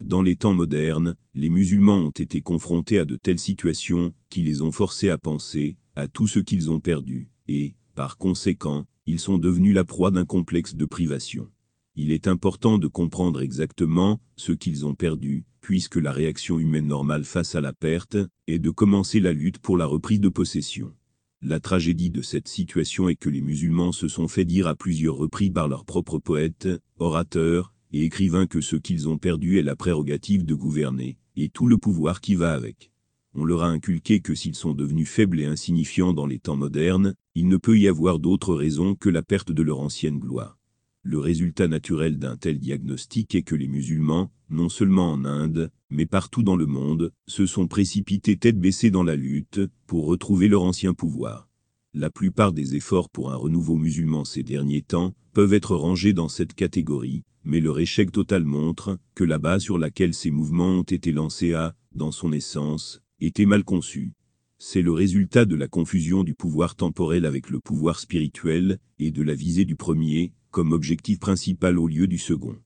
Dans les temps modernes, les musulmans ont été confrontés à de telles situations qui les ont forcés à penser à tout ce qu'ils ont perdu, et, par conséquent, ils sont devenus la proie d'un complexe de privation. Il est important de comprendre exactement ce qu'ils ont perdu, puisque la réaction humaine normale face à la perte est de commencer la lutte pour la reprise de possession. La tragédie de cette situation est que les musulmans se sont fait dire à plusieurs reprises par leurs propres poètes, orateurs et écrivains que ce qu'ils ont perdu est la prérogative de gouverner, et tout le pouvoir qui va avec. On leur a inculqué que s'ils sont devenus faibles et insignifiants dans les temps modernes, il ne peut y avoir d'autre raison que la perte de leur ancienne gloire. Le résultat naturel d'un tel diagnostic est que les musulmans, non seulement en Inde, mais partout dans le monde, se sont précipités tête baissée dans la lutte pour retrouver leur ancien pouvoir. La plupart des efforts pour un renouveau musulman ces derniers temps peuvent être rangés dans cette catégorie, mais leur échec total montre que la base sur laquelle ces mouvements ont été lancés a, dans son essence, été mal conçue. C'est le résultat de la confusion du pouvoir temporel avec le pouvoir spirituel, et de la visée du premier, comme objectif principal au lieu du second.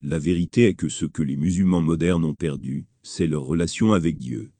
La vérité est que ce que les musulmans modernes ont perdu, c'est leur relation avec Dieu.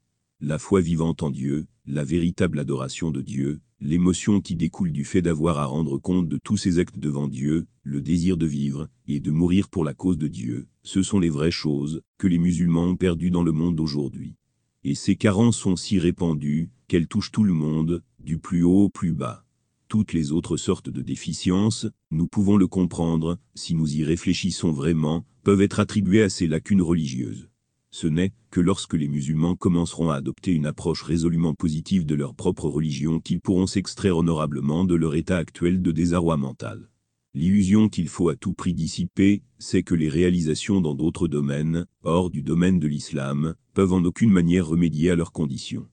La foi vivante en Dieu, la véritable adoration de Dieu, l'émotion qui découle du fait d'avoir à rendre compte de tous ses actes devant Dieu, le désir de vivre, et de mourir pour la cause de Dieu, ce sont les vraies choses que les musulmans ont perdues dans le monde d'aujourd'hui. Et ces carences sont si répandues qu'elles touchent tout le monde, du plus haut au plus bas. Toutes les autres sortes de déficiences, nous pouvons le comprendre, si nous y réfléchissons vraiment, peuvent être attribuées à ces lacunes religieuses. Ce n'est que lorsque les musulmans commenceront à adopter une approche résolument positive de leur propre religion qu'ils pourront s'extraire honorablement de leur état actuel de désarroi mental. L'illusion qu'il faut à tout prix dissiper, c'est que les réalisations dans d'autres domaines, hors du domaine de l'islam, peuvent en aucune manière remédier à leurs conditions.